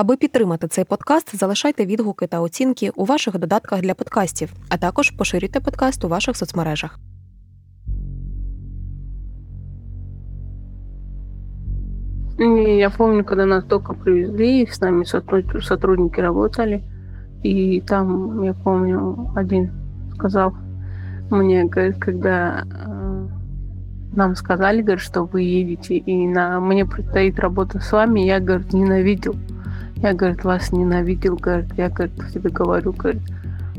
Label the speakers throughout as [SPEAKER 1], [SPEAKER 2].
[SPEAKER 1] Аби підтримати цей подкаст, залишайте відгуки та оцінки у ваших додатках для подкастів, а також поширюйте подкаст у ваших соцмережах.
[SPEAKER 2] Я помню, когда нас только привезли, с нами сотрудники работали, и там, я помню, один сказал мне, говорит, когда э, нам сказали, говорит, что вы едете, и на мне предстоит работа с вами, я, говорит, ненавидел. Я, говорит, вас ненавидел, говорит, я, говорит, тебе говорю, говорит,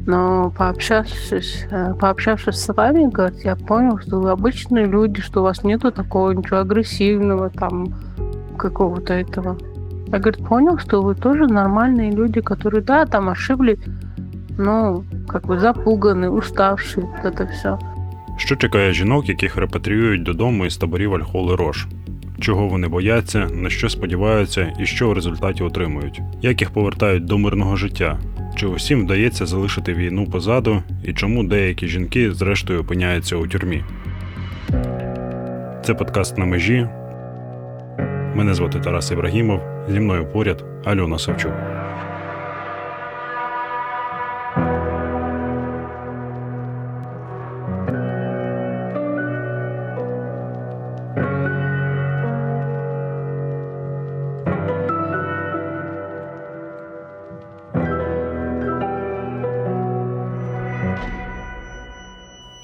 [SPEAKER 2] но пообщавшись, э, пообщавшись с вами, говорит, я понял, что вы обычные люди, что у вас нету такого ничего агрессивного, там, какого-то этого. Я, говорит, понял, что вы тоже нормальные люди, которые, да, там ошиблись, но как бы запуганы, уставшие, вот это все.
[SPEAKER 3] Що чекає жінок, яких репатріюють додому із таборів Альхоли Рош? Чого вони бояться, на що сподіваються і що в результаті отримують? Як їх повертають до мирного життя? Чи усім вдається залишити війну позаду, і чому деякі жінки зрештою опиняються у тюрмі? Це подкаст на межі. Мене звати Тарас Ібрагімов. Зі мною поряд Альона Савчук.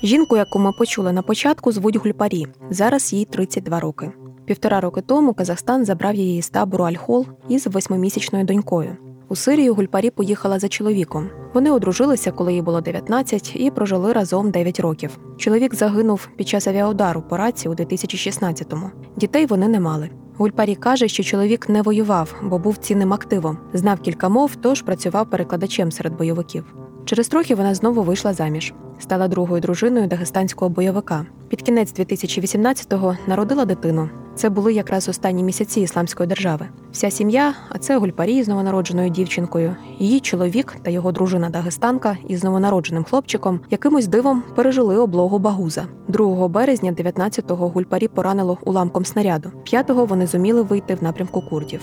[SPEAKER 1] Жінку, яку ми почули на початку, звуть Гульпарі. Зараз їй 32 роки. Півтора роки тому Казахстан забрав її з табору Альхол із восьмимісячною донькою. У Сирію Гульпарі поїхала за чоловіком. Вони одружилися, коли їй було 19, і прожили разом 9 років. Чоловік загинув під час авіаудару по раці у 2016-му. Дітей вони не мали. Гульпарі каже, що чоловік не воював, бо був цінним активом, знав кілька мов, тож працював перекладачем серед бойовиків. Через трохи вона знову вийшла заміж, стала другою дружиною дагестанського бойовика. Під кінець 2018-го народила дитину. Це були якраз останні місяці ісламської держави. Вся сім'я, а це Гульпарі з новонародженою дівчинкою, її чоловік та його дружина Дагестанка із новонародженим хлопчиком якимось дивом пережили облогу Багуза. 2 березня 19-го Гульпарі поранило уламком снаряду. 5-го вони зуміли вийти в напрямку курдів.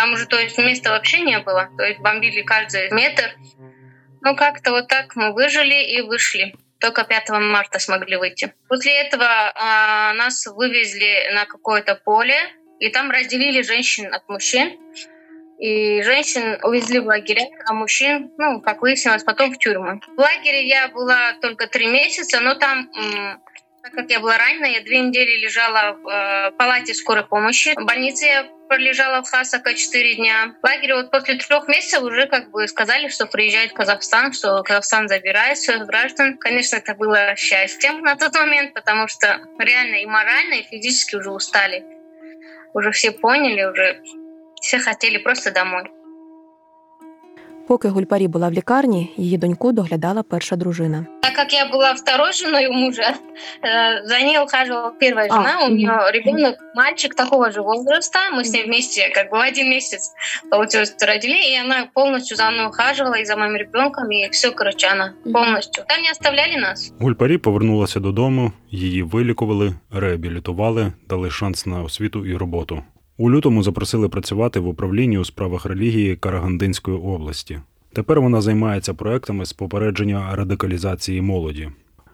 [SPEAKER 4] Там уже, то есть, места вообще не было. То есть бомбили каждый метр. Ну, как-то вот так мы выжили и вышли. Только 5 марта смогли выйти. После этого а, нас вывезли на какое-то поле, и там разделили женщин от мужчин. И женщин увезли в лагеря, а мужчин, ну, как выяснилось, потом в тюрьму. В лагере я была только три месяца, но там так как я была ранена, я две недели лежала в э, палате скорой помощи. В больнице я пролежала в Хасака 4 дня. В лагере вот после трех месяцев уже как бы сказали, что приезжает Казахстан, что Казахстан забирает своих граждан. Конечно, это было счастьем на тот момент, потому что реально и морально, и физически уже устали. Уже все поняли, уже все хотели просто домой.
[SPEAKER 1] Поки Гульпарі була в лікарні, її доньку доглядала перша дружина.
[SPEAKER 4] Так як я була второй женой у мужа, э, за ней ухаживала первая жена. А, у нее ребенок, мальчик такого же возраста. Мы с ней вместе как бы в один месяц получилось родили, и она полностью за мной ухаживала и за моим ребенком, и все, короче, она повністю. Там не оставляли нас.
[SPEAKER 3] Гульпарі повернулася додому, її вилікували, реабілітували, дали шанс на освіту і роботу. У лютому запросили працювати в управлінні у справах релігії Карагандинської області. Тепер вона займається проектами з попередження радикалізації молоді.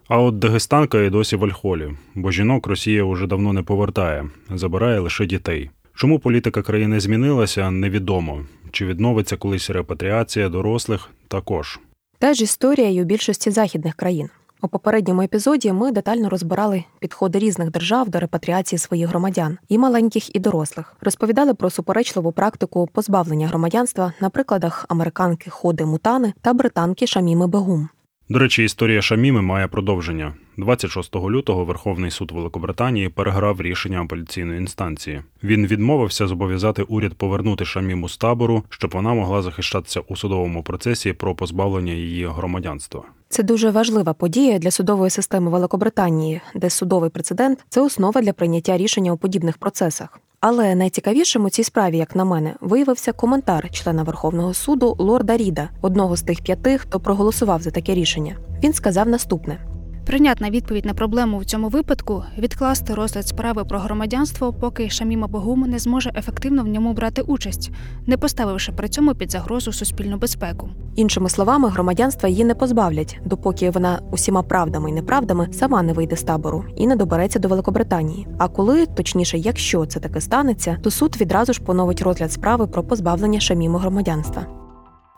[SPEAKER 3] А от Дагестанка і досі в Альхолі, бо жінок Росія уже давно не повертає, забирає лише дітей. Чому політика країни змінилася, невідомо. Чи відновиться колись репатріація дорослих також.
[SPEAKER 1] Та ж історія й у більшості західних країн. У попередньому епізоді ми детально розбирали підходи різних держав до репатріації своїх громадян, і маленьких, і дорослих. Розповідали про суперечливу практику позбавлення громадянства на прикладах американки Ходи Мутани та британки Шаміми Бегум.
[SPEAKER 3] До речі, історія Шаміми має продовження. 26 лютого Верховний суд Великобританії переграв рішення апеляційної інстанції. Він відмовився зобов'язати уряд повернути Шаміму з табору, щоб вона могла захищатися у судовому процесі про позбавлення її громадянства.
[SPEAKER 1] Це дуже важлива подія для судової системи Великобританії, де судовий прецедент це основа для прийняття рішення у подібних процесах. Але найцікавішим у цій справі, як на мене, виявився коментар члена Верховного суду Лорда Ріда, одного з тих п'яти, хто проголосував за таке рішення. Він сказав наступне:
[SPEAKER 5] Прийнятна відповідь на проблему в цьому випадку відкласти розгляд справи про громадянство, поки Шаміма Богум не зможе ефективно в ньому брати участь, не поставивши при цьому під загрозу суспільну безпеку.
[SPEAKER 1] Іншими словами, громадянства її не позбавлять, допоки вона усіма правдами і неправдами сама не вийде з табору і не добереться до Великобританії. А коли, точніше, якщо це таки станеться, то суд відразу ж поновить розгляд справи про позбавлення Шаміму громадянства.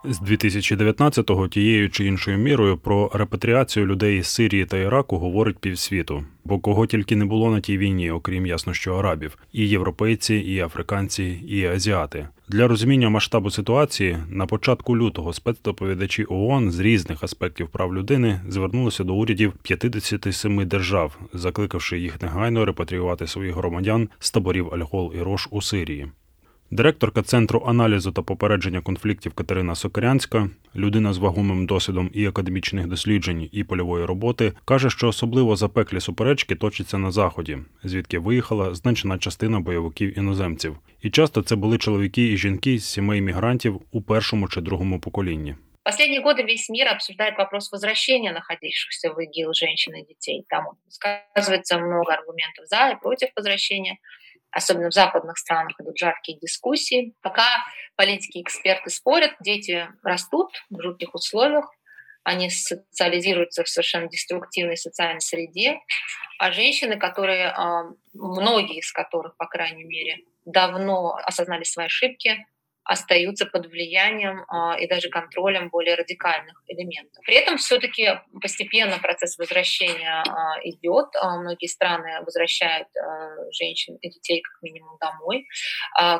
[SPEAKER 3] З 2019-го тією чи іншою мірою про репатріацію людей з Сирії та Іраку говорить півсвіту, бо кого тільки не було на тій війні, окрім ясно, що арабів, і європейці, і африканці, і азіати. Для розуміння масштабу ситуації на початку лютого спецдоповідачі ООН з різних аспектів прав людини звернулися до урядів 57 держав, закликавши їх негайно репатріювати своїх громадян з таборів Альхол і Рош у Сирії. Директорка Центру аналізу та попередження конфліктів Катерина Сокарянська, людина з вагомим досвідом і академічних досліджень, і польової роботи, каже, що особливо запеклі суперечки точаться на заході, звідки виїхала значна частина бойовиків іноземців. І часто це були чоловіки і жінки з сімей мігрантів у першому чи другому поколінні.
[SPEAKER 6] Последние годы весь мир обсуждает вопрос возвращения находившихся в ИГИЛ женщин и детей. Там сказывается много аргументов за и против возвращения. Особенно в западных странах, идут жаркие дискуссии. Пока политики и эксперты спорят, дети растут в жутких условиях, они социализируются в совершенно деструктивной социальной среде, а женщины, которые, а, многие из которых, по крайней мере, давно осознали свои ошибки, остаются под влиянием а, и даже контролем более радикальных элементов. При этом все-таки постепенно процесс возвращения а, идет. А, многие страны возвращают женщин и детей как минимум домой.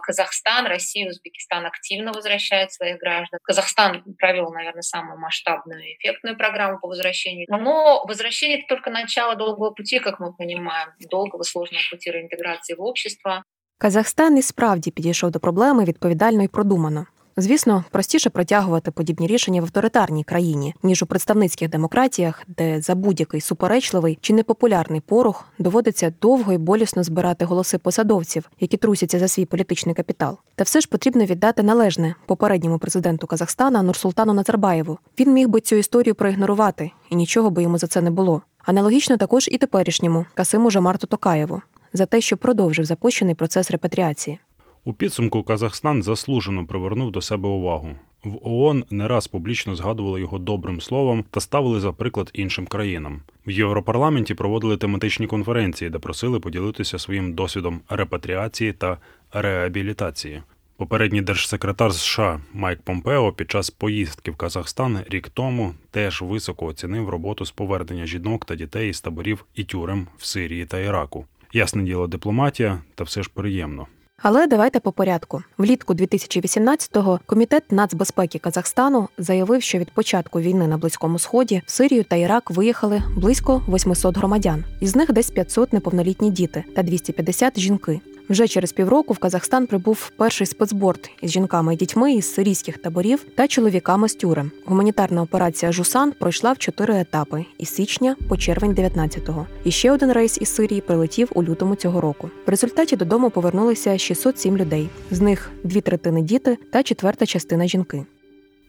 [SPEAKER 6] Казахстан, Россия, Узбекистан активно возвращают своих граждан. Казахстан провел, наверное, самую масштабную и эффектную программу по возвращению. Но возвращение — это только начало долгого пути, как мы понимаем, долгого сложного пути реинтеграции в общество.
[SPEAKER 1] Казахстан і справді підійшов до проблеми відповідально і продумано. Звісно, простіше протягувати подібні рішення в авторитарній країні, ніж у представницьких демократіях, де за будь-який суперечливий чи непопулярний порох доводиться довго і болісно збирати голоси посадовців, які трусяться за свій політичний капітал. Та все ж потрібно віддати належне попередньому президенту Казахстана Нурсултану Назарбаєву. Він міг би цю історію проігнорувати, і нічого би йому за це не було. Аналогічно також і теперішньому Касиму Жамарту Токаєву, за те, що продовжив запущений процес репатріації.
[SPEAKER 3] У підсумку Казахстан заслужено привернув до себе увагу. В ООН не раз публічно згадували його добрим словом та ставили за приклад іншим країнам. В Європарламенті проводили тематичні конференції, де просили поділитися своїм досвідом репатріації та реабілітації. Попередній держсекретар США Майк Помпео під час поїздки в Казахстан рік тому теж високо оцінив роботу з повернення жінок та дітей з таборів і тюрем в Сирії та Іраку. Ясне діло, дипломатія, та все ж приємно.
[SPEAKER 1] Але давайте по порядку. Влітку 2018-го комітет нацбезпеки Казахстану заявив, що від початку війни на близькому сході в Сирію та Ірак виїхали близько 800 громадян, із них десь 500 неповнолітні діти та 250 жінки. Вже через півроку в Казахстан прибув перший спецборд із жінками і дітьми із сирійських таборів та чоловіками з тюрем. Гуманітарна операція Жусан пройшла в чотири етапи із січня по червень 19-го. І ще один рейс із Сирії прилетів у лютому цього року. В результаті додому повернулися 607 людей. З них дві третини діти та четверта частина жінки.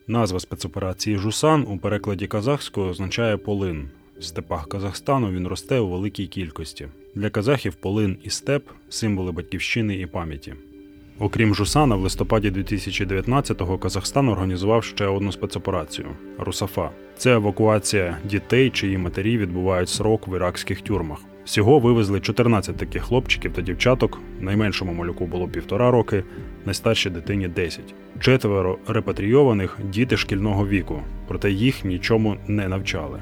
[SPEAKER 3] Назва спецоперації Жусан у перекладі казахською означає полин. В степах Казахстану він росте у великій кількості. Для казахів полин і степ символи батьківщини і пам'яті. Окрім Жусана, в листопаді 2019-го Казахстан організував ще одну спецоперацію Русафа. Це евакуація дітей, чиї матері відбувають срок в іракських тюрмах. Всього вивезли 14 таких хлопчиків та дівчаток. Найменшому малюку було півтора роки, найстаршій дитині 10. Четверо репатрійованих діти шкільного віку, проте їх нічому не навчали.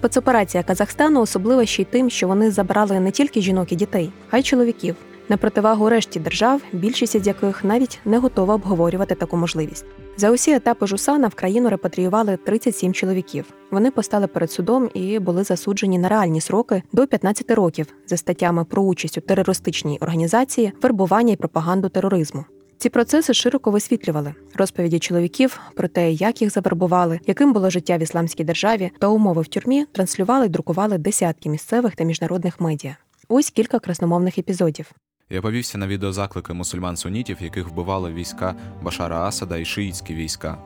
[SPEAKER 1] Спецоперація Казахстану особлива ще й тим, що вони забрали не тільки жінок і дітей, а й чоловіків. На противагу решті держав, більшість з яких навіть не готова обговорювати таку можливість. За усі етапи Жусана в країну репатріювали 37 чоловіків. Вони постали перед судом і були засуджені на реальні сроки до 15 років за статтями про участь у терористичній організації, вербування і пропаганду тероризму. Ці процеси широко висвітлювали розповіді чоловіків про те, як їх завербували, яким було життя в ісламській державі, та умови в тюрмі транслювали й друкували десятки місцевих та міжнародних медіа. Ось кілька красномовних епізодів.
[SPEAKER 7] Я повівся на відеозаклики мусульман сунітів, яких вбивали війська Башара Асада і шиїцькі війська.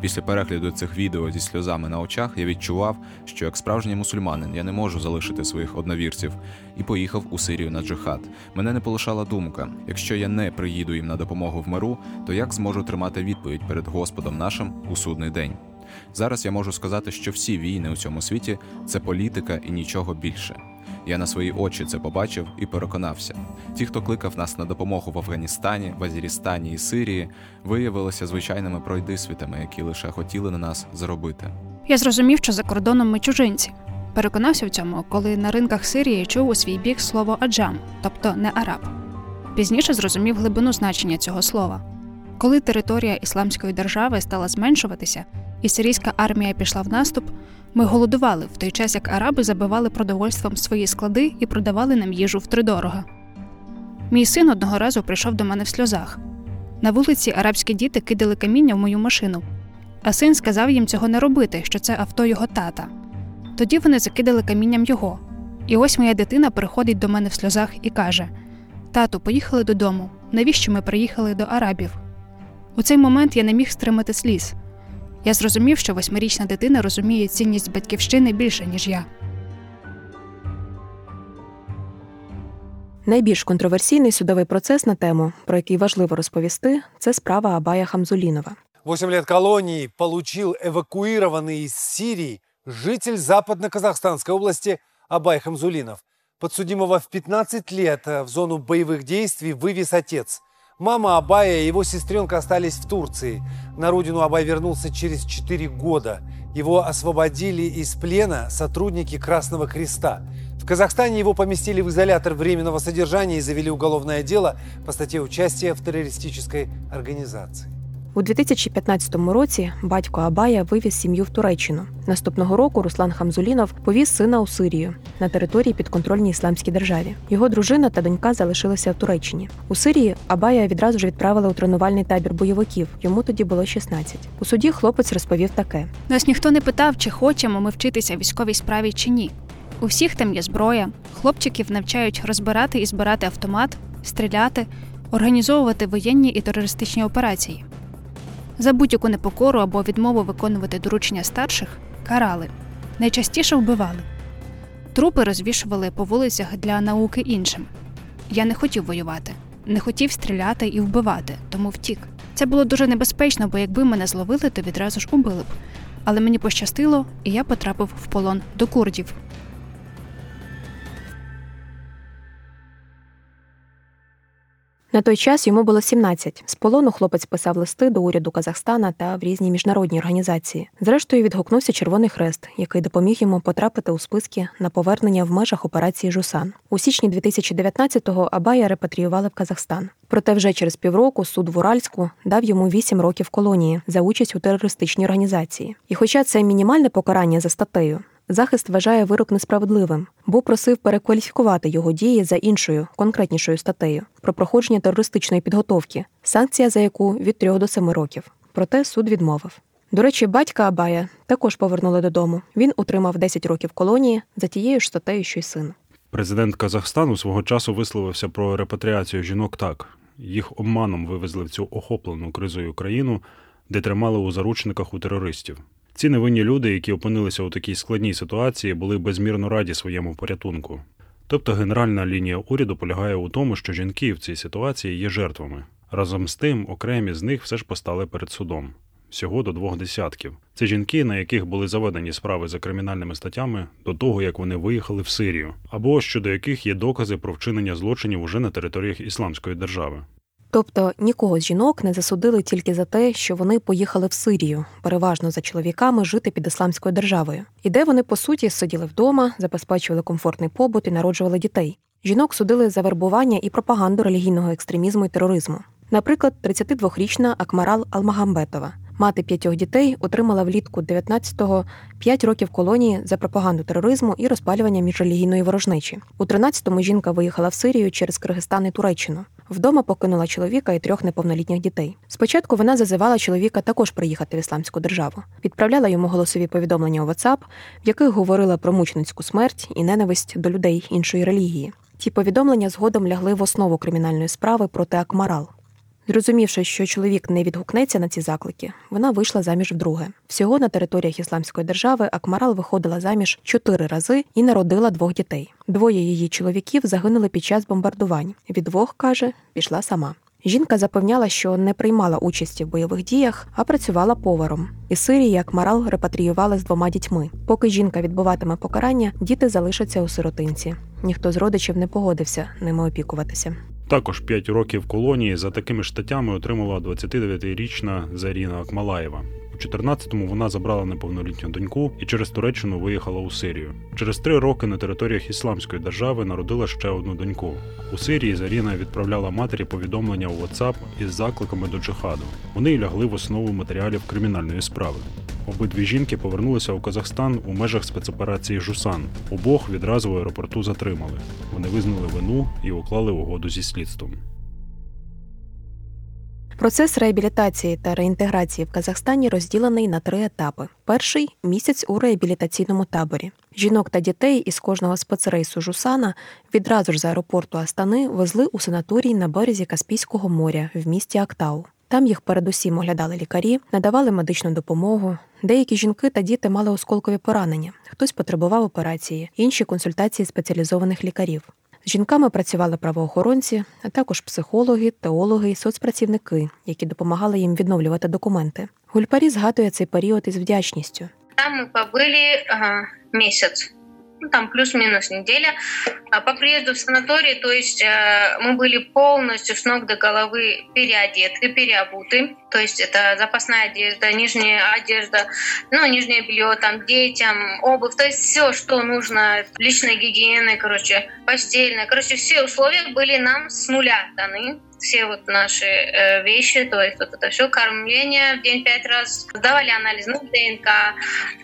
[SPEAKER 7] Після перегляду цих відео зі сльозами на очах я відчував, що як справжній мусульманин я не можу залишити своїх одновірців і поїхав у Сирію на джихад. Мене не полишала думка: якщо я не приїду їм на допомогу в миру, то як зможу тримати відповідь перед Господом нашим у судний день? Зараз я можу сказати, що всі війни у цьому світі це політика і нічого більше. Я на свої очі це побачив і переконався. Ті, хто кликав нас на допомогу в Афганістані, в Азерістані і Сирії, виявилися звичайними пройдисвітами, які лише хотіли на нас заробити.
[SPEAKER 5] Я зрозумів, що за кордоном ми чужинці. Переконався в цьому, коли на ринках Сирії чув у свій бік слово аджам, тобто не араб. Пізніше зрозумів глибину значення цього слова. Коли територія ісламської держави стала зменшуватися, і сирійська армія пішла в наступ, ми голодували в той час, як араби забивали продовольством свої склади і продавали нам їжу втридорога. Мій син одного разу прийшов до мене в сльозах. На вулиці арабські діти кидали каміння в мою машину, а син сказав їм цього не робити, що це авто його тата. Тоді вони закидали камінням його. І ось моя дитина приходить до мене в сльозах і каже: Тату, поїхали додому. Навіщо ми приїхали до арабів? У цей момент я не міг стримати сліз. Я зрозумів, що восьмирічна дитина розуміє цінність батьківщини більше, ніж я.
[SPEAKER 1] Найбільш контроверсійний судовий процес на тему, про який важливо розповісти, це справа Абая Хамзулінова.
[SPEAKER 8] Восемь лет колонии получил эвакуированный из Сирии житель Западно-Казахстанской области Абай Хамзулинов. Подсудимого в 15 лет в зону боевых действий вывез отец. Мама Абая и его сестренка остались в Турции. На родину Абай вернулся через 4 года. Его освободили из плена сотрудники Красного Креста. В Казахстане его поместили в изолятор временного содержания и завели уголовное дело по статье участия в террористической организации.
[SPEAKER 1] У 2015 році батько Абая вивіз сім'ю в Туреччину. Наступного року Руслан Хамзулінов повіз сина у Сирію на території підконтрольній ісламській державі. Його дружина та донька залишилися в Туреччині. У Сирії Абая відразу ж відправили у тренувальний табір бойовиків. Йому тоді було 16. У суді хлопець розповів таке:
[SPEAKER 5] Нас ніхто не питав, чи хочемо ми вчитися військовій справі чи ні. У всіх там є зброя. Хлопчиків навчають розбирати і збирати автомат, стріляти, організовувати воєнні і терористичні операції. За будь-яку непокору або відмову виконувати доручення старших карали, найчастіше вбивали. Трупи розвішували по вулицях для науки іншим. Я не хотів воювати, не хотів стріляти і вбивати, тому втік. Це було дуже небезпечно, бо якби мене зловили, то відразу ж убили б. Але мені пощастило, і я потрапив в полон до курдів.
[SPEAKER 1] На той час йому було 17. З полону хлопець писав листи до уряду Казахстана та в різні міжнародні організації. Зрештою, відгукнувся Червоний Хрест, який допоміг йому потрапити у списки на повернення в межах операції Жусан. У січні 2019-го Абая репатріювали в Казахстан. Проте вже через півроку суд в Уральську дав йому 8 років колонії за участь у терористичній організації. І, хоча це мінімальне покарання за статтею, Захист вважає вирок несправедливим, бо просив перекваліфікувати його дії за іншою, конкретнішою статтею про проходження терористичної підготовки, санкція за яку від 3 до 7 років. Проте суд відмовив. До речі, батька Абая також повернули додому. Він утримав 10 років колонії за тією ж статтею, що й син.
[SPEAKER 3] Президент Казахстану свого часу висловився про репатріацію жінок так: їх обманом вивезли в цю охоплену кризою країну, де тримали у заручниках у терористів. Ці невинні люди, які опинилися у такій складній ситуації, були безмірно раді своєму порятунку. Тобто генеральна лінія уряду полягає у тому, що жінки в цій ситуації є жертвами. Разом з тим, окремі з них все ж постали перед судом. Всього до двох десятків. Це жінки, на яких були заведені справи за кримінальними статтями до того, як вони виїхали в Сирію, або щодо яких є докази про вчинення злочинів уже на територіях Ісламської держави.
[SPEAKER 1] Тобто нікого з жінок не засудили тільки за те, що вони поїхали в Сирію, переважно за чоловіками жити під ісламською державою, і де вони по суті сиділи вдома, забезпечували комфортний побут і народжували дітей. Жінок судили за вербування і пропаганду релігійного екстремізму і тероризму. Наприклад, 32-річна Акмарал Алмагамбетова, мати п'ятьох дітей, отримала влітку 19-го 5 років колонії за пропаганду тероризму і розпалювання міжрелігійної ворожнечі. У 13-му жінка виїхала в Сирію через Киргизстан і Туреччину. Вдома покинула чоловіка і трьох неповнолітніх дітей. Спочатку вона зазивала чоловіка також приїхати в ісламську державу, відправляла йому голосові повідомлення у WhatsApp, в яких говорила про мученицьку смерть і ненависть до людей іншої релігії. Ті повідомлення згодом лягли в основу кримінальної справи проти Акмарал. Зрозумівши, що чоловік не відгукнеться на ці заклики, вона вийшла заміж вдруге. Всього на територіях Ісламської держави Акмарал виходила заміж чотири рази і народила двох дітей. Двоє її чоловіків загинули під час бомбардувань. Від двох каже, пішла сама. Жінка запевняла, що не приймала участі в бойових діях, а працювала поваром. Із Сирії Акмарал репатріювали з двома дітьми. Поки жінка відбуватиме покарання, діти залишаться у сиротинці. Ніхто з родичів не погодився ними опікуватися.
[SPEAKER 3] Також 5 років колонії за такими ж статтями отримала 29-річна Заріна Акмалаєва. У 14-му вона забрала неповнолітню доньку і через Туреччину виїхала у Сирію. Через три роки на територіях Ісламської держави народила ще одну доньку. У Сирії Заріна відправляла матері повідомлення у WhatsApp із закликами до джихаду. Вони лягли в основу матеріалів кримінальної справи. Обидві жінки повернулися у Казахстан у межах спецоперації Жусан. Обох відразу в аеропорту затримали. Вони визнали вину і уклали угоду зі слідством.
[SPEAKER 1] Процес реабілітації та реінтеграції в Казахстані розділений на три етапи: перший місяць у реабілітаційному таборі. Жінок та дітей із кожного спецрейсу Жусана відразу ж з аеропорту Астани везли у санаторій на березі Каспійського моря в місті Актау. Там їх передусім оглядали лікарі, надавали медичну допомогу. Деякі жінки та діти мали осколкові поранення, хтось потребував операції, інші консультації спеціалізованих лікарів. З жінками працювали правоохоронці, а також психологи, теологи і соцпрацівники, які допомагали їм відновлювати документи. Гульпарі згадує цей період із вдячністю.
[SPEAKER 4] Там мы побыли ага, месяц. Ну, там плюс-минус неделя. А по приезду в санаторий, то есть э, мы были полностью с ног до головы переодеты, переобуты. То есть это запасная одежда, нижняя одежда, ну, нижнее белье, там, детям, обувь. То есть все, что нужно, личной гигиены, короче, постельная. Короче, все условия были нам с нуля даны все вот наши э, вещи, то есть вот это все кормление в день пять раз, сдавали анализ, ну, ДНК,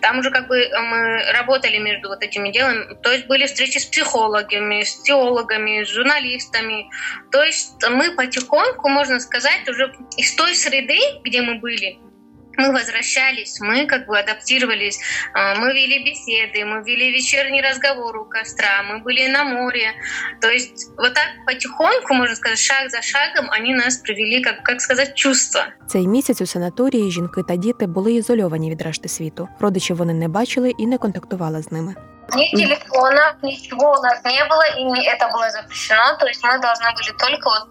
[SPEAKER 4] там уже как бы мы работали между вот этими делами, то есть были встречи с психологами, с теологами, с журналистами, то есть мы потихоньку, можно сказать, уже из той среды, где мы были, мы возвращались, мы как бы адаптировались, мы вели беседы, мы вели вечерний разговор у костра, мы были на море. То есть вот так потихоньку, можно сказать, шаг за шагом они нас привели, как, как сказать, чувства.
[SPEAKER 1] Цей місяць у санаторії жінки та діти були ізольовані від решти світу. Родичів вони не бачили і не контактували з ними.
[SPEAKER 6] Ни телефона, ничего у нас не было, и это было запрещено. То есть мы должны были только вот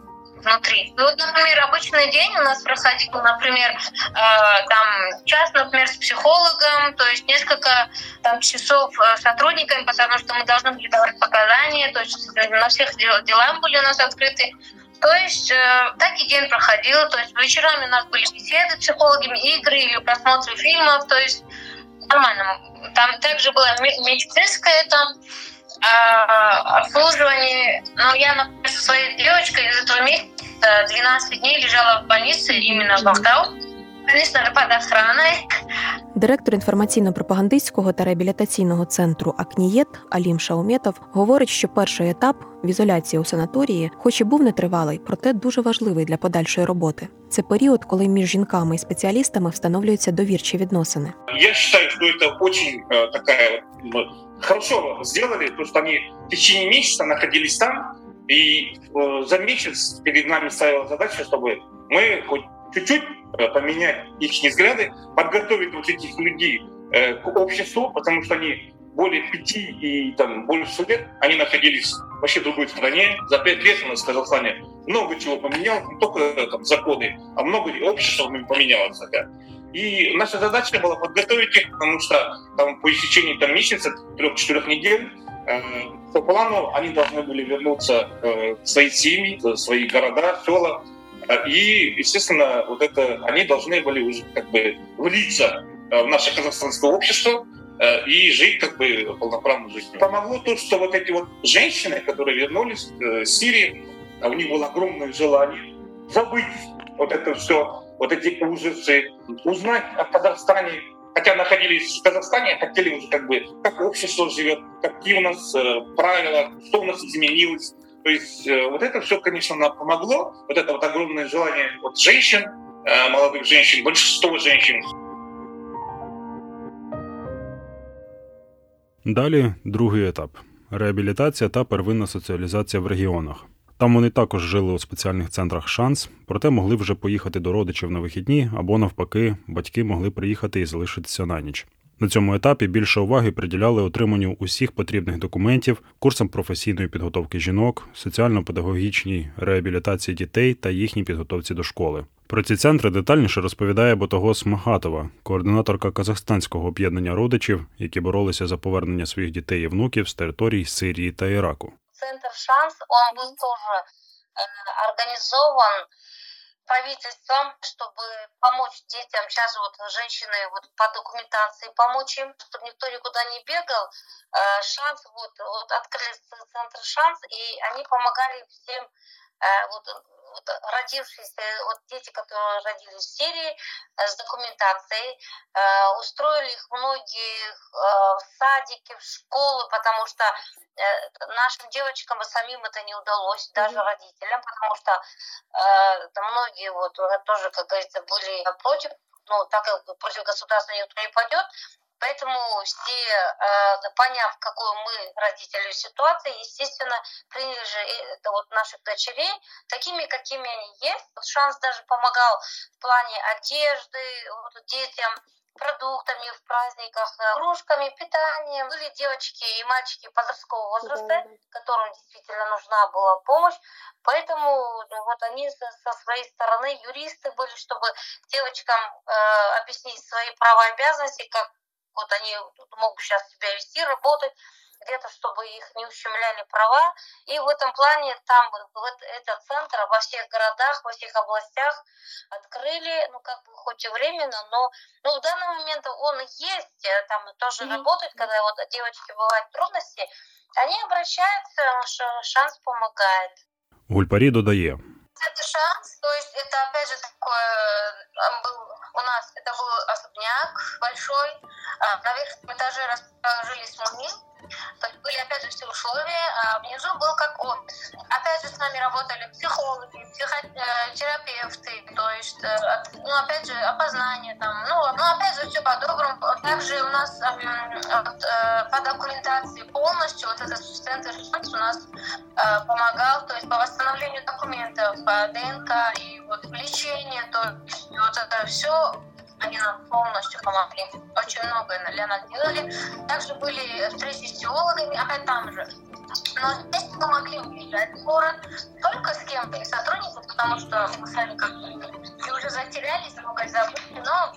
[SPEAKER 6] внутри. Ну, вот, например, обычный день у нас проходил, например, э, там час, например, с психологом, то есть несколько там часов э, с сотрудниками, потому что мы должны были давать показания, то есть на всех дел, дела были у нас открыты. То есть э, так и день проходил, то есть вечерами у нас были беседы с психологами, игры или просмотры фильмов, то есть нормально. Там также было медицинское там обслуживание. Но я, например, со своей девочкой из этого месяца 12 дней лежала в больнице именно в Ахтау. Конечно, под охраной.
[SPEAKER 1] Директор інформаційно-пропагандистського та реабілітаційного центру Акнієт Алім Шауметов говорить, що перший етап в ізоляції у санаторії, хоч і був нетривалий, проте дуже важливий для подальшої роботи. Це період, коли між жінками і спеціалістами встановлюються довірчі відносини.
[SPEAKER 9] Я вважаю, що це дуже э, така хорошо сделали, то, что они в течение месяца находились там, и э, за месяц перед нами ставила задача, чтобы мы хоть чуть-чуть э, поменять их взгляды, подготовить вот этих людей э, к обществу, потому что они более пяти и там больше лет, они находились вообще в другой стране. За пять лет у нас в Казахстане много чего поменялось, не только там законы, а много общества поменялось. Да. И наша задача была подготовить их, потому что там, по истечении там, месяца, трех-четырех недель, э, по плану они должны были вернуться э, в свои семьи, в свои города, села. Э, и, естественно, вот это они должны были уже как бы влиться э, в наше казахстанское общество э, и жить как бы полноправной жизнью. Помогло то, что вот эти вот женщины, которые вернулись э, из Сирии, у них было огромное желание забыть вот это все вот эти ужасы, узнать о Казахстане, хотя находились в Казахстане, хотели уже как бы, как общество живет, какие у нас э, правила, что у нас изменилось. То есть э, вот это все, конечно, нам помогло, вот это вот огромное желание вот женщин, э, молодых женщин, большинство женщин.
[SPEAKER 3] Далі другий етап реабілітація та первинна соціалізація в регіонах. Там вони також жили у спеціальних центрах шанс, проте могли вже поїхати до родичів на вихідні або навпаки, батьки могли приїхати і залишитися на ніч. На цьому етапі більше уваги приділяли отриманню усіх потрібних документів, курсам професійної підготовки жінок, соціально-педагогічній реабілітації дітей та їхній підготовці до школи. Про ці центри детальніше розповідає Ботогос Махатова, координаторка казахстанського об'єднання родичів, які боролися за повернення своїх дітей і внуків з територій Сирії та Іраку.
[SPEAKER 10] Центр шанс он был тоже э, организован правительством, чтобы помочь детям. Сейчас вот женщины вот по документации помочь им, чтобы никто никуда не бегал. Э, шанс вот, вот открыли центр шанс, и они помогали всем вот вот родившиеся, вот дети, которые родились в Сирии э, с документацией, э, устроили их многие э, в садики, в школы, потому что нашим девочкам самим это не удалось, даже родителям, потому что многие вот тоже, как говорится, были против, ну, так как против государства никто не пойдет, Поэтому все, э, поняв, какую мы родители ситуации, естественно, приняли же это вот наших дочерей такими, какими они есть. Вот шанс даже помогал в плане одежды вот, детям, продуктами в праздниках, э, кружками, питанием. Были девочки и мальчики подросткового возраста, да. которым действительно нужна была помощь. Поэтому ну, вот они со, со своей стороны, юристы были, чтобы девочкам э, объяснить свои права и обязанности, как вот они могут сейчас себя вести, работать, где-то, чтобы их не ущемляли права. И в этом плане там вот этот центр во всех городах, во всех областях открыли, ну как бы хоть и временно, но ну, в данный момент он есть, э, там тоже mm-hmm. работает, когда вот девочки бывают трудности, они обращаются, шанс помогает.
[SPEAKER 3] Гульпарі додає.
[SPEAKER 10] Это шанс, то есть это опять же такое был у нас это был особняк большой, на верхнем этаже расположились мы, то есть были опять же все условия, а внизу был как офис. Опять же с нами работали психологи, психотерапевты, то есть, э, ну опять же опознание там, ну, ну опять же все по-доброму. Также у нас вот, э, по документации полностью вот этот центр у нас э, помогал, то есть по восстановлению документов, по ДНК и вот лечение, то есть вот это все они нам полностью помогли. Очень многое для нас делали. Также были встречи с теологами, опять там же. Но здесь мы могли уезжать в город только с кем-то из сотрудников, потому что мы сами как бы уже затерялись, много забыли, но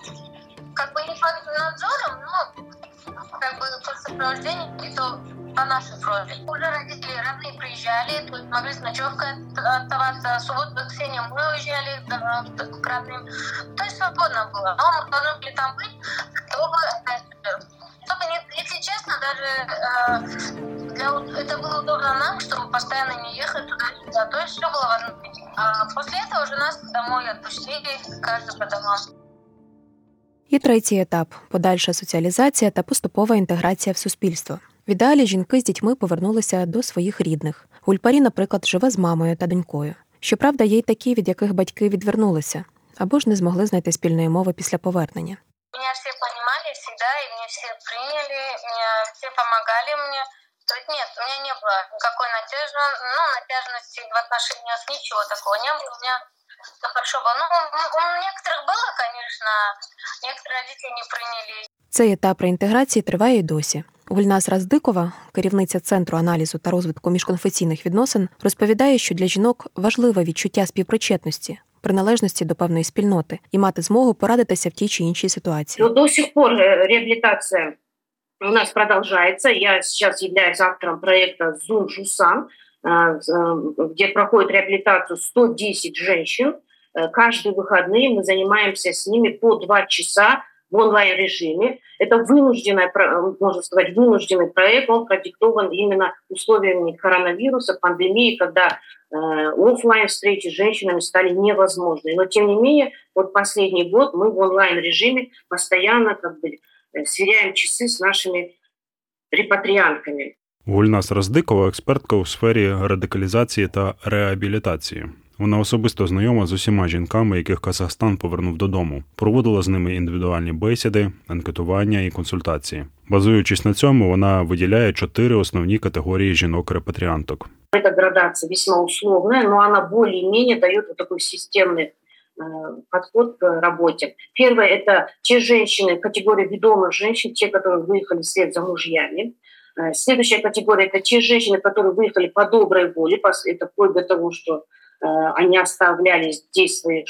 [SPEAKER 10] как бы не под надзором, но как бы под сопровождением, и то по нашей просьбе. Уже родители родные приезжали, то есть могли с ночевкой оставаться. Субботу, воскресенье мы уезжали к родным. То есть свободно было. Но мы должны были там быть, чтобы, чтобы если честно, даже э, для, это было удобно нам, чтобы постоянно не ехать туда-сюда. То есть все было в одном а после этого уже нас домой отпустили, каждый по домам.
[SPEAKER 1] І третій етап подальша соціалізація та поступова інтеграція в суспільство. В ідеалі жінки з дітьми повернулися до своїх рідних. Гульпарі, наприклад, живе з мамою та донькою. Щоправда, є й такі, від яких батьки відвернулися або ж не змогли знайти спільної мови після повернення.
[SPEAKER 10] Меня все понимали всегда, и мне все приняли, мне все помогали мне. То есть нет, у меня не было никакой надежды, ну, натяжности в отношениях, ничего такого не было. У меня все хорошо было. Ну, у некоторых было, конечно, некоторые родители не приняли.
[SPEAKER 1] Цей етап реінтеграції триває й досі. Гульнас Раздикова, керівниця центру аналізу та розвитку міжконфесійних відносин, розповідає, що для жінок важливе відчуття співпричетності, приналежності до певної спільноти і мати змогу порадитися в тій чи іншій ситуації.
[SPEAKER 11] До сих пор э, реабілітація у нас продолжается. Я сейчас являюсь автором проекта «Зум Жусан», э, э, где проходит реабилитацию 110 женщин. Каждые выходные мы занимаемся с ними по два часа в онлайн-режиме. Это вынужденный, можно сказать, вынужденный проект, он продиктован именно условиями коронавируса, пандемии, когда э, офлайн встречи с женщинами стали невозможны. Но тем не менее, вот последний год мы в онлайн-режиме постоянно как бы э, сверяем часы с нашими репатріантками.
[SPEAKER 3] Гульнас Роздикова, експертка у сфері радикалізації та реабілітації. Вона особисто знайома з усіма жінками, яких Казахстан повернув додому, проводила з ними індивідуальні бесіди, анкетування і консультації. Базуючись на цьому, вона виділяє чотири основні категорії жінок-репатріанток.
[SPEAKER 11] Эта градация весьма условная, но она более-менее дает вот такой системный э, подход к работе. Первое – это те женщины, категория ведомых женщин, те, которые выехали вслед за мужьями. Э, следующая категория – это те женщины, которые выехали по доброй воле, это вплоть до того, что э, они оставляли здесь своих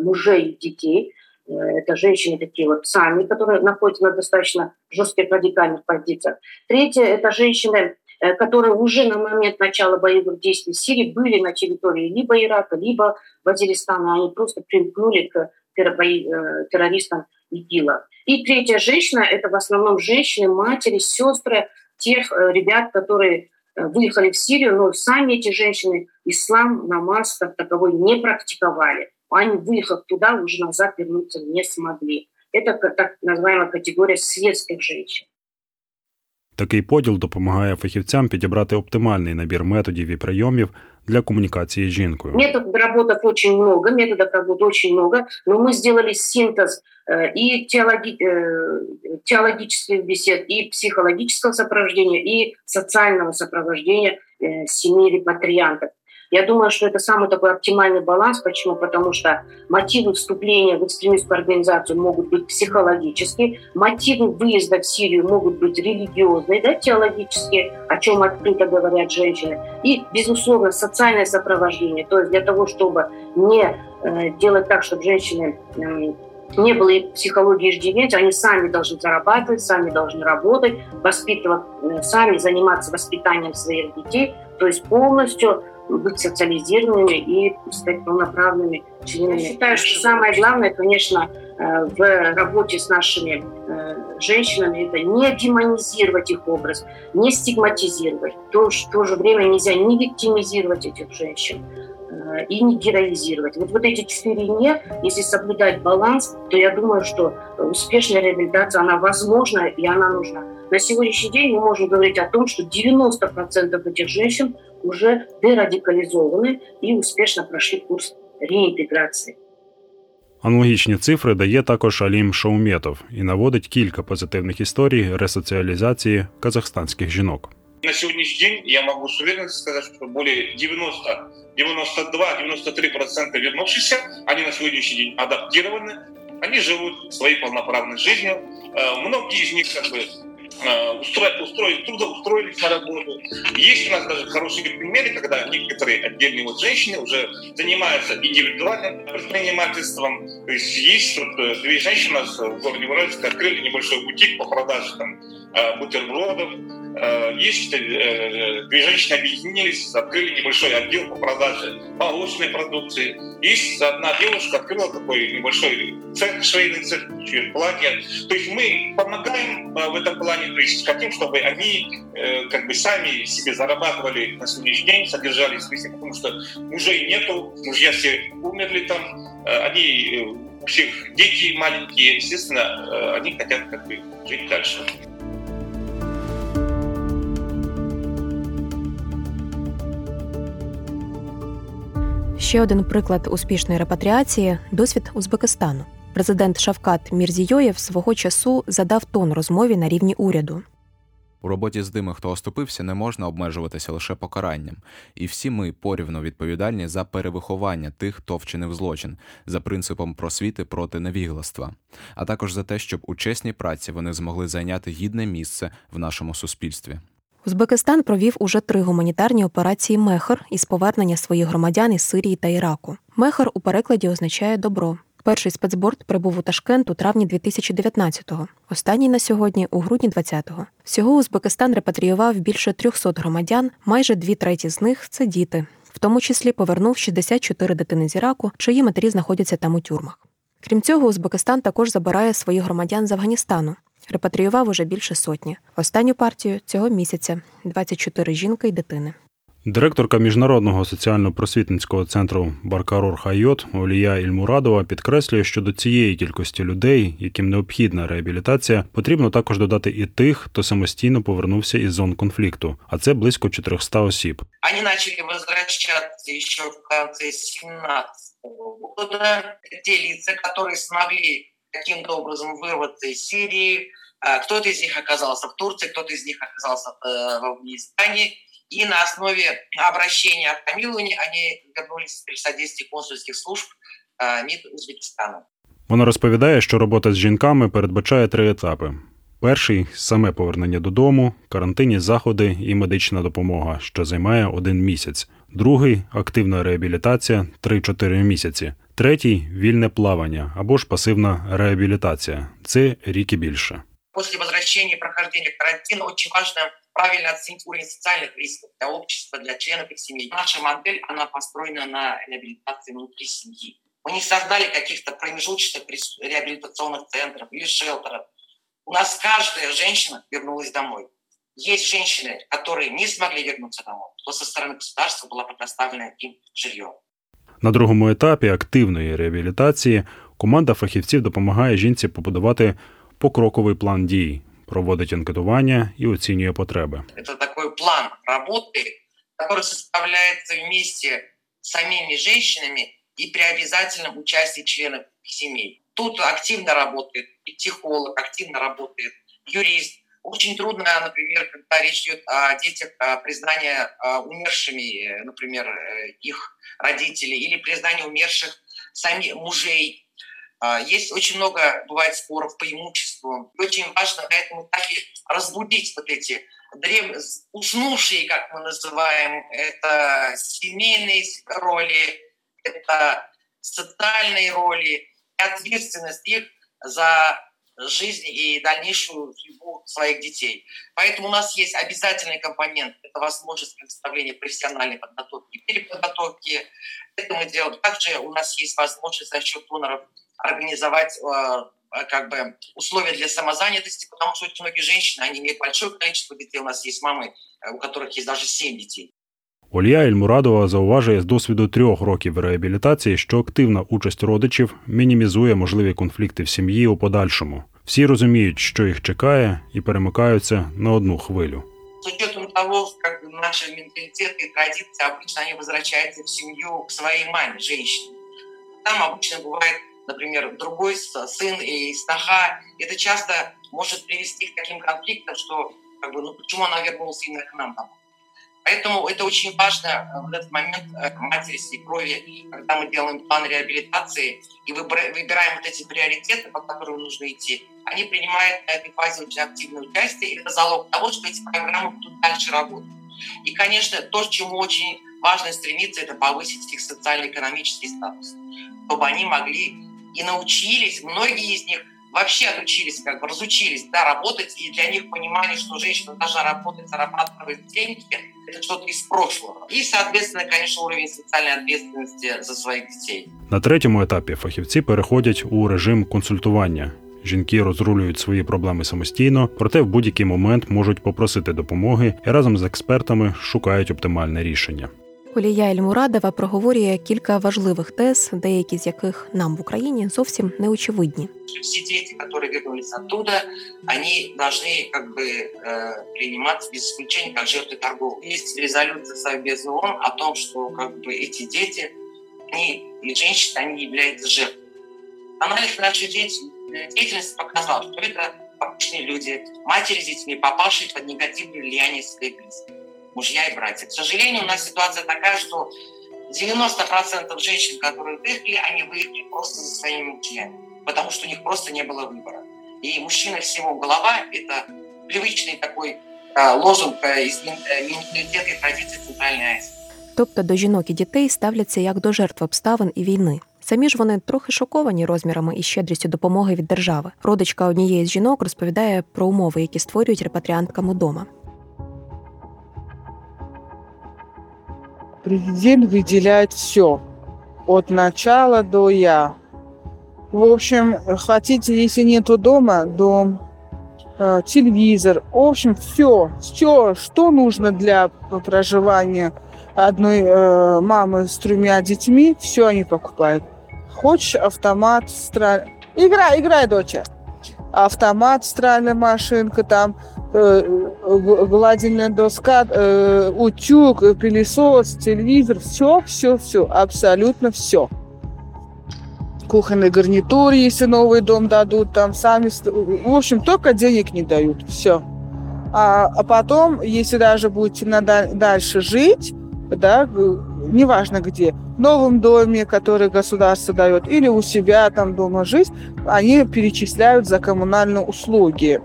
[SPEAKER 11] мужей и детей. Это женщины такие вот сами, которые находятся на достаточно жестких радикальных позициях. Третье – это женщины, Э, которые уже на момент начала боевых действий в Сирии были на территории либо Ирака, либо Вазиристана. Они просто примкнули к э, террористам ИГИЛа. И третья женщина – это в основном женщины, матери, сестры тех э, ребят, которые выехали в Сирию, но сами эти женщины ислам, намаз как таковой не практиковали. Они, выехав туда, уже назад вернуться не смогли. Это так называемая категория светских женщин.
[SPEAKER 3] Такий поділ допомагає фахівцям підібрати оптимальний набір методів і прийомів для коммуникации с жінкою.
[SPEAKER 11] Методов работы очень много, методов работы очень много, но мы сделали синтез э, и теологи, э, теологических бесед, и психологического сопровождения, и социального сопровождения э, семьи репатриантов. Я думаю, что это самый такой оптимальный баланс. Почему? Потому что мотивы вступления в экстремистскую организацию могут быть психологические, мотивы выезда в Сирию могут быть религиозные, да, теологические, о чем открыто говорят женщины. И, безусловно, социальное сопровождение. То есть для того, чтобы не э, делать так, чтобы женщины не было и психологии иждивенца, они сами должны зарабатывать, сами должны работать, воспитывать, э, сами заниматься воспитанием своих детей, то есть полностью быть социализированными и стать полноправными членами. Я считаю, что самое главное, конечно, э, в работе с нашими э, женщинами это не демонизировать их образ, не стигматизировать. То, в то же время нельзя не виктимизировать этих женщин э, и не героизировать. Вот, вот эти четыре «не», если соблюдать баланс, то я думаю, что успешная реабилитация, она возможна и она нужна. На сегодняшний день мы можем говорить о том, что 90% этих женщин уже дерадикалізовані і успішно пройшли курс реінтеграції.
[SPEAKER 3] Аналогічні цифри дає також Алім Шаумєтов і наводить кілька позитивних історій ресоціалізації казахстанських жінок.
[SPEAKER 9] На сьогоднішній день я можу з уверенностью сказати, що більше 90 92-93% вернувшихся, они на сегодняшний день адаптированы, они живут своей полноправной жизнью. Э, многие из них как бы Э, устроить, устроить, трудоустроились на работу. Есть у нас даже хорошие примеры, когда некоторые отдельные вот женщины уже занимаются индивидуальным предпринимательством. То есть есть вот э, две женщины в городе Уральске открыли небольшой бутик по продаже там, э, бутербродов, Э, есть э, две женщины объединились, открыли небольшой отдел по продаже молочной продукции. Есть одна девушка открыла такой небольшой цех, швейный цех, платья. То есть мы помогаем э, в этом плане, то есть хотим, чтобы они как бы сами себе зарабатывали на сегодняшний день, содержались в потому что мужей нету, мужья все умерли там, они у всех дети маленькие, естественно, они хотят как бы жить дальше.
[SPEAKER 1] Ще один приклад успішної репатріації досвід Узбекистану. Президент Шавкат Мірзійоєв свого часу задав тон розмові на рівні уряду.
[SPEAKER 7] У роботі з тими, хто оступився, не можна обмежуватися лише покаранням, і всі ми порівно відповідальні за перевиховання тих, хто вчинив злочин, за принципом просвіти проти невігластва, а також за те, щоб у чесній праці вони змогли зайняти гідне місце в нашому суспільстві.
[SPEAKER 1] Узбекистан провів уже три гуманітарні операції Мехер із повернення своїх громадян із Сирії та Іраку. Мехер у перекладі означає добро. Перший спецборд прибув у Ташкент у травні 2019-го, останній на сьогодні у грудні 20-го. Всього Узбекистан репатріював більше 300 громадян, майже дві треті з них це діти, в тому числі повернув 64 дитини з Іраку, чиї матері знаходяться там у тюрмах. Крім цього, Узбекистан також забирає своїх громадян з Афганістану, Репатріював уже більше сотні. Останню партію цього місяця 24 жінки й дитини.
[SPEAKER 3] Директорка міжнародного соціально-просвітницького центру Баркарор Хайот Олія Ільмурадова підкреслює, що до цієї кількості людей, яким необхідна реабілітація, потрібно також додати і тих, хто самостійно повернувся із зон конфлікту, а це близько 400 осіб.
[SPEAKER 12] Вони почали возвращатися ще в кінці 17 года. Ті лица, які змогли каким-то образом вырваться из Сирии. Кто-то из них оказался в Турции, кто-то из них оказался э, в Афганистане. И на основе обращения о помиловании они вернулись при содействии консульских служб э, МИД Узбекистану.
[SPEAKER 3] Вона розповідає, що робота з жінками передбачає три етапи: перший саме повернення додому, карантинні заходи і медична допомога, що займає один місяць. Другий активна реабілітація 3-4 місяці. Третій вільне плавання або ж пасивна реабілітація. Це рік і більше.
[SPEAKER 12] После возвращения и прохождения карантина очень важно правильно оценить уровень социальных рисков для общества, для членов их семьи. Наша модель, она построена на реабилитации внутри семьи. Мы не создали каких-то промежуточных реабилитационных центров или шелтеров. У нас каждая женщина вернулась домой. Есть женщины, которые не смогли вернуться домой, то со стороны государства было предоставлено им жилье.
[SPEAKER 3] На другому етапі активної реабілітації команда фахівців допомагає жінці побудувати покроковий план дій, проводить анкетування і оцінює потреби.
[SPEAKER 12] Це такий план роботи, який составляється вместе з самими жінками и при обязательном участии членов семей. Тут активно работает психолог, активно работает юрист. Очень трудно, например, когда речь идет о детях, о признании умершими, например, их родителей, или признании умерших сами мужей. Есть очень много, бывает, споров по имуществу. И очень важно на этом этапе разбудить вот эти древ... уснувшие, как мы называем, это семейные роли, это социальные роли и ответственность их за жизнь и дальнейшую судьбу своих детей. Поэтому у нас есть обязательный компонент. Это возможность предоставления профессиональной подготовки, переподготовки. Это мы делаем. Также у нас есть возможность за счет доноров организовать э, как бы условия для самозанятости, потому что очень многие женщины, они имеют большое количество детей. У нас есть мамы, э, у которых есть даже 7 детей.
[SPEAKER 3] Олія Ельмурадова зауважує з досвіду трьох років реабілітації, що активна участь родичів мінімізує можливі конфлікти в сім'ї у подальшому. Всі розуміють, що їх чекає, і перемикаються на одну хвилю.
[SPEAKER 12] С учетом того, как наши менталитеты и традиции обычно они возвращаются в семью к своей маме, женщине. Там обычно бывает, например, другой сын и сноха. Это часто может привести к таким конфликтам, что как бы, ну почему она вернулась именно к нам домой? Поэтому это очень важно э, в этот момент э, матери свекрови, когда мы делаем план реабилитации и выбираем вот эти приоритеты, по которым нужно идти, они принимают на этой фазе очень активное участие, и это залог того, что эти программы будут дальше работать. И, конечно, то, к чему очень важно стремиться, это повысить их социально-экономический статус, чтобы они могли и научились, многие из них – вообще отучились, как бы разучились, да, работать, и для них понимание, что женщина должна работать, зарабатывать деньги, это что-то из прошлого. И, соответственно, конечно, уровень социальной ответственности за своих детей.
[SPEAKER 3] На третьому етапі фахівці переходять у режим консультування. Жінки розрулюють свої проблеми самостійно, проте в будь-який момент можуть попросити допомоги і разом з експертами шукають оптимальне рішення.
[SPEAKER 1] Олія Ельмурадова проговорює кілька важливих тез, деякі з яких нам в Україні зовсім не очевидні.
[SPEAKER 12] Всі діти, які вернулись оттуда, вони должны как бы э, приниматься без исключения как жертвы торговли. Есть резолюция Совбеза ООН о том, что как бы эти дети, они и женщины, они являются жертвами. Анализ нашей деятельности показал, что это обычные люди, матери с детьми, попавшие под негативное влияние своих близких мужья и братья. К сожалению, у нас ситуация такая, что 90% женщин, которые выехали, они выехали просто за своими мужьями, потому что у них просто не было выбора. И мужчина всего голова – это привычный такой э, лозунг из менталитета и традиції Центральної Азії.
[SPEAKER 1] Тобто до жінок і дітей ставляться як до жертв обставин і війни. Самі ж вони трохи шоковані розмірами і щедрістю допомоги від держави. Родичка однієї з жінок розповідає про умови, які створюють репатріанткам удома.
[SPEAKER 13] Президент выделяет все, от начала до я. В общем, хотите, если нету дома, дом, э, телевизор, в общем, все, все, что нужно для проживания одной э, мамы с тремя детьми, все они покупают. Хочешь автомат, стра... играй, играй, доча. Автомат, стиральная машинка, там гладильная доска, э, утюг, пылесос, телевизор, все, все, все, абсолютно все. Кухонный гарнитур, если новый дом дадут, там сами, в общем, только денег не дают, все. А, а потом, если даже будете надо, дальше жить, да, неважно где, в новом доме, который государство дает, или у себя там дома жить, они перечисляют за коммунальные услуги.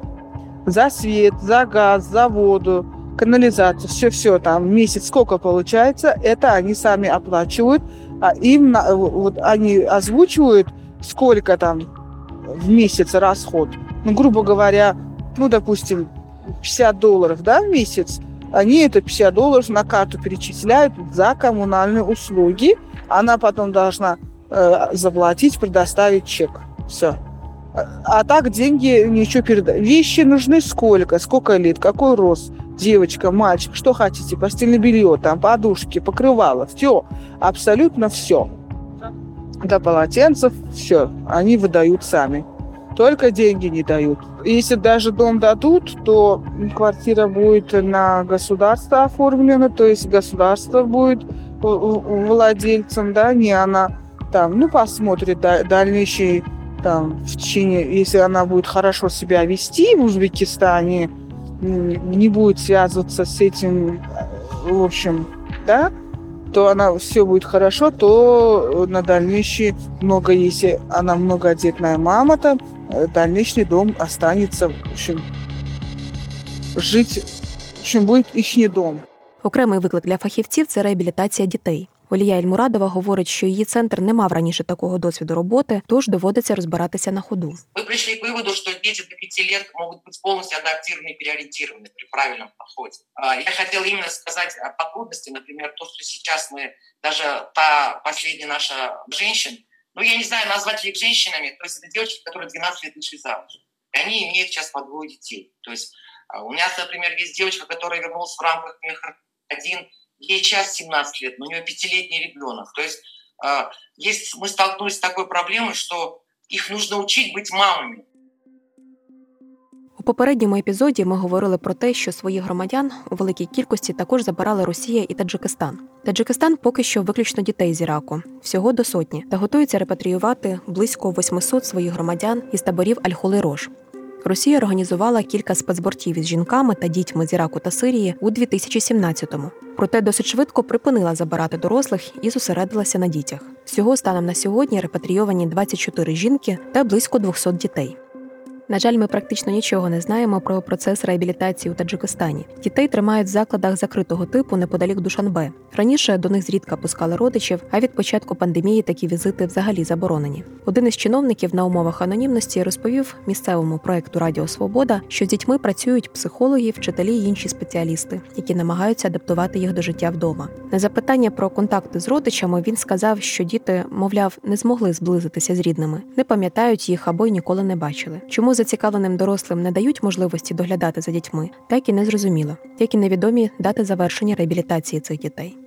[SPEAKER 13] За свет, за газ, за воду, канализацию, все-все там, месяц сколько получается, это они сами оплачивают, а им вот они озвучивают, сколько там в месяц расход. Ну, грубо говоря, ну, допустим, 50 долларов, да, в месяц, они это 50 долларов на карту перечисляют за коммунальные услуги. Она потом должна э, заплатить, предоставить чек. Все. А так деньги ничего передать. Вещи нужны сколько, сколько лет, какой рост, девочка, мальчик, что хотите, постельное белье, там, подушки, покрывало, все, абсолютно все. До полотенцев все, они выдают сами. Только деньги не дают. Если даже дом дадут, то квартира будет на государство оформлена, то есть государство будет владельцем, да, не она там, ну, посмотрит дальнейшие там в течение, если она будет хорошо себя вести в Узбекистане, не будет связываться с этим, в общем, да, то она все будет хорошо, то на дальнейшее много, если она многодетная мама там, Э, дальнейший дом останется, в общем, жить, в общем, будет їхній дом.
[SPEAKER 1] Окремий виклик для фахівців це реабілітація дітей. Олія Ельмурадова говорить, що її центр не мав раніше такого досвіду роботи, тож доводиться розбиратися на ходу.
[SPEAKER 12] Ми прийшли к виводу, що діти до 5 лет можуть бути повністю адаптовані, переориентовані при правильному підході. Я хотел именно сказать о подробности, например, то, что сейчас мы, даже та последняя наша женщина, ну, я не знаю, назвать их женщинами, то есть это девочки, которые 12 лет вышли замуж. И они имеют сейчас по двое детей. То есть а, у меня, например, есть девочка, которая вернулась в рамках Мехр-1, ей сейчас 17 лет, но у нее пятилетний ребенок. То есть, а, есть мы столкнулись с такой проблемой, что их нужно учить быть мамами.
[SPEAKER 1] У попередньому епізоді ми говорили про те, що своїх громадян у великій кількості також забирали Росія і Таджикистан. Таджикистан поки що виключно дітей з Іраку, всього до сотні, та готується репатріювати близько 800 своїх громадян із таборів Аль-Хули Рош. Росія організувала кілька спецбортів із жінками та дітьми з Іраку та Сирії у 2017-му. Проте досить швидко припинила забирати дорослих і зосередилася на дітях. Всього станом на сьогодні репатрійовані 24 жінки та близько 200 дітей. На жаль, ми практично нічого не знаємо про процес реабілітації у Таджикистані. Дітей тримають в закладах закритого типу неподалік Душанбе. Раніше до них зрідка пускали родичів, а від початку пандемії такі візити взагалі заборонені. Один із чиновників на умовах анонімності розповів місцевому проекту Радіо Свобода, що з дітьми працюють психологи, вчителі й інші спеціалісти, які намагаються адаптувати їх до життя вдома. На запитання про контакти з родичами він сказав, що діти, мовляв, не змогли зблизитися з рідними, не пам'ятають їх або й ніколи не бачили. Чому зацікавленим дорослим не дають можливості доглядати за дітьми, так і не зрозуміло, як і невідомі дати завершення реабілітації цих дітей.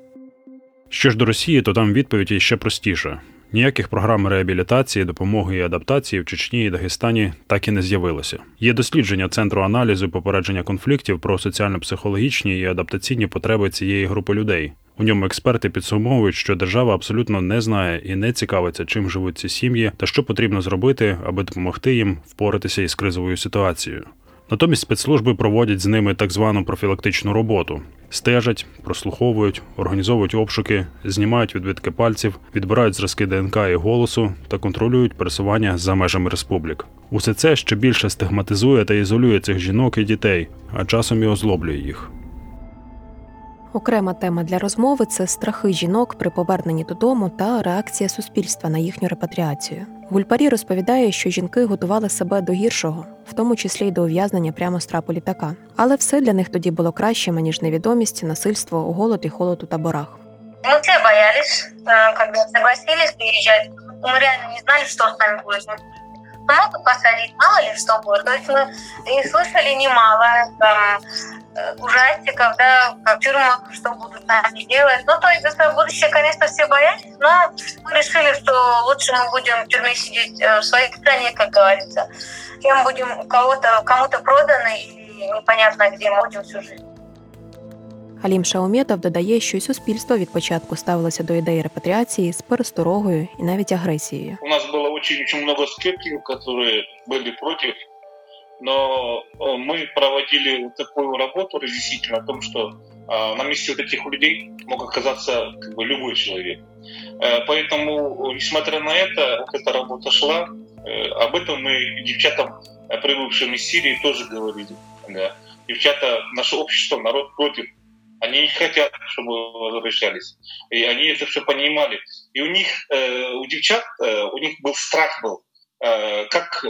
[SPEAKER 3] Що ж до Росії, то там відповідь іще простіша. Ніяких програм реабілітації, допомоги і адаптації в Чечні і Дагестані так і не з'явилося. Є дослідження центру аналізу попередження конфліктів про соціально-психологічні і адаптаційні потреби цієї групи людей. У ньому експерти підсумовують, що держава абсолютно не знає і не цікавиться, чим живуть ці сім'ї та що потрібно зробити, аби допомогти їм впоратися із кризовою ситуацією. Натомість спецслужби проводять з ними так звану профілактичну роботу: стежать, прослуховують, організовують обшуки, знімають відбитки пальців, відбирають зразки ДНК і голосу та контролюють пересування за межами республік. Усе це ще більше стигматизує та ізолює цих жінок і дітей, а часом і озлоблює їх.
[SPEAKER 1] Окрема тема для розмови це страхи жінок при поверненні додому та реакція суспільства на їхню репатріацію. Гульпарі розповідає, що жінки готували себе до гіршого, в тому числі й до ув'язнення прямо з трапу літака. Але все для них тоді було кращим, ніж невідомість, насильство, голод і холод у таборах.
[SPEAKER 10] Мы все боялись, когда согласились приезжать. Мы реально не знали, что с нами будет. Могут посадить, мало ли что будет. То есть мы и слышали немало там, Э, ужастиков, да, в тюрьмах, что будут нами делать. Ну, то есть за будущее, конечно, все боялись, но мы решили, что лучше мы будем в тюрьме сидеть э, в своей стране, как говорится, чем будем кого-то, кому-то проданы и непонятно где мы будем всю жизнь.
[SPEAKER 1] Алім Шаумєтов додає, що й суспільство від початку ставилося до ідеї репатріації з пересторогою і навіть агресією.
[SPEAKER 9] У нас було дуже, дуже багато скептиків, які були проти но мы проводили вот такую работу разъяснительную о том, что на месте вот этих людей мог оказаться как бы любой человек. Поэтому, несмотря на это, вот эта работа шла. Об этом мы девчатам, прибывшим из Сирии, тоже говорили. Да. Девчата, наше общество, народ против они не хотят, чтобы возвращались. И они это все понимали. И у них, э, у девчат, э, у них был страх был, э, как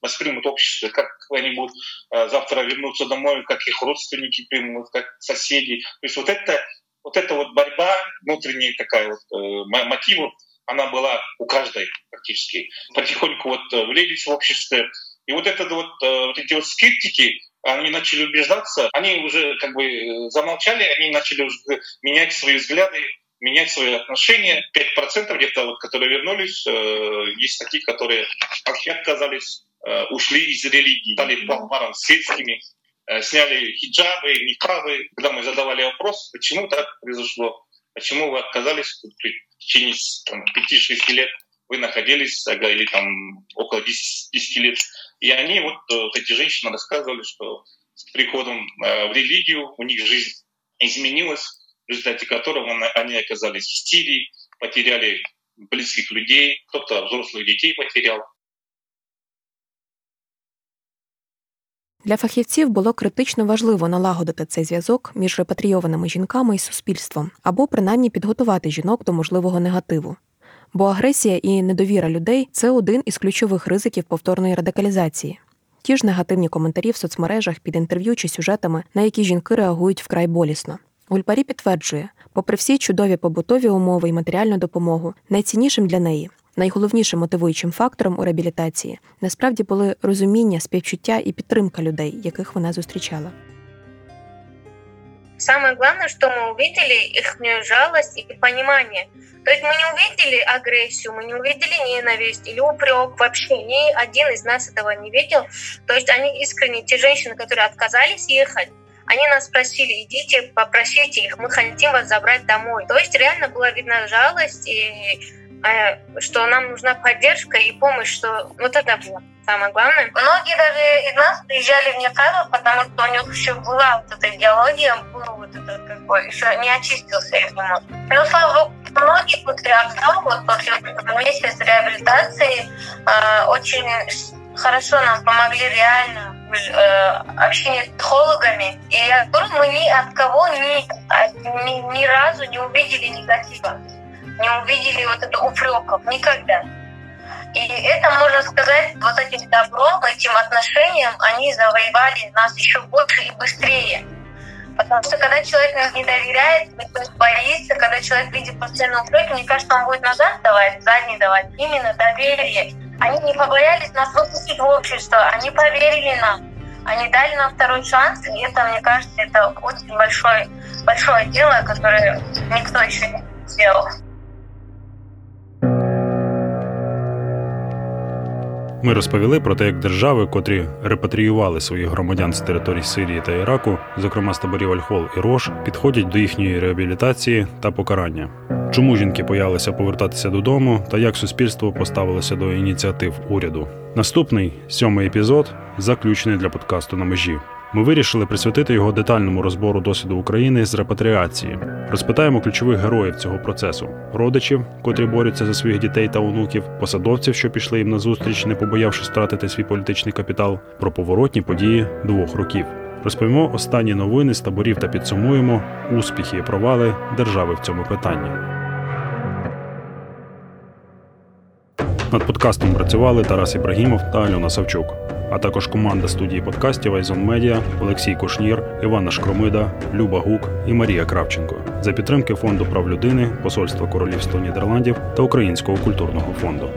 [SPEAKER 9] воспримут общество, как они будут завтра вернуться домой, как их родственники примут, как соседи. То есть вот это вот эта вот борьба, внутренняя такая вот э, мотива, она была у каждой практически. Потихоньку вот влились в общество. И вот это вот, вот эти вот скептики, они начали убеждаться, они уже как бы э, замолчали, они начали уже менять свои взгляды, менять свои отношения. 5% где-то, вот, которые вернулись, э, есть такие, которые вообще отказались, э, ушли из религии, стали парам светскими, сняли хиджабы, никабы. Когда мы задавали вопрос, почему так произошло, почему вы отказались в течение 5-6 лет, вы находились, или там около 10, 10 лет и они, вот, э, вот эти женщины рассказывали, что с приходом э, в религию у них жизнь изменилась, в результате которого они оказались в Сирии, потеряли близких людей, кто-то взрослых детей потерял.
[SPEAKER 1] Для фахівців було критично важливо налагодити цей зв'язок між репатрійованими жінками і суспільством, або принаймні підготувати жінок до можливого негативу. Бо агресія і недовіра людей це один із ключових ризиків повторної радикалізації. Ті ж негативні коментарі в соцмережах під інтерв'ю чи сюжетами, на які жінки реагують вкрай болісно. Гульпарі підтверджує, попри всі чудові побутові умови і матеріальну допомогу, найціннішим для неї, найголовнішим мотивуючим фактором у реабілітації насправді були розуміння, співчуття і підтримка людей, яких вона зустрічала.
[SPEAKER 4] Самое главное, что мы увидели их жалость и понимание. То есть мы не увидели агрессию, мы не увидели ненависть или упрек. Вообще ни один из нас этого не видел. То есть они искренне, те женщины, которые отказались ехать, они нас просили, идите, попросите их, мы хотим вас забрать домой. То есть реально была видна жалость и что нам нужна поддержка и помощь, что вот это было самое главное.
[SPEAKER 10] Многие даже из нас приезжали в Никару, потому что у них еще была вот эта идеология, был вот это как бы еще не очистился их мозг. Но, слава богу, многие после отца, вот после месяца реабилитации, э, очень хорошо нам помогли реально э, общение с психологами. И мы ни от кого ни, ни, ни разу не увидели негатива, не увидели вот это упреков никогда. И это, можно сказать, вот этим добром, этим отношением они завоевали нас еще больше и быстрее. Потому что когда человек не доверяет, боится, когда человек видит постоянно упреки, мне кажется, он будет назад давать, задний давать. Именно доверие. Они не побоялись нас выпустить в общество, они поверили нам. Они дали нам второй шанс, и это, мне кажется, это очень большое, большое дело, которое никто еще не сделал.
[SPEAKER 3] Ми розповіли про те, як держави, котрі репатріювали своїх громадян з територій Сирії та Іраку, зокрема з таборів Альхол і Рош, підходять до їхньої реабілітації та покарання. Чому жінки боялися повертатися додому, та як суспільство поставилося до ініціатив уряду? Наступний сьомий епізод заключений для подкасту на межі. Ми вирішили присвятити його детальному розбору досвіду України з репатріації. Розпитаємо ключових героїв цього процесу: родичів, котрі борються за своїх дітей та онуків, посадовців, що пішли їм на зустріч, не побоявшись втратити свій політичний капітал, про поворотні події двох років. Розповімо останні новини з таборів та підсумуємо успіхи і провали держави в цьому питанні. Над подкастом працювали Тарас Ібрагімов та Альона Савчук а також команда студії подкастів Айзон Медіа, Олексій Кушнір, Івана Шкромида, Люба Гук і Марія Кравченко за підтримки фонду прав людини, Посольства Королівства Нідерландів та Українського культурного фонду.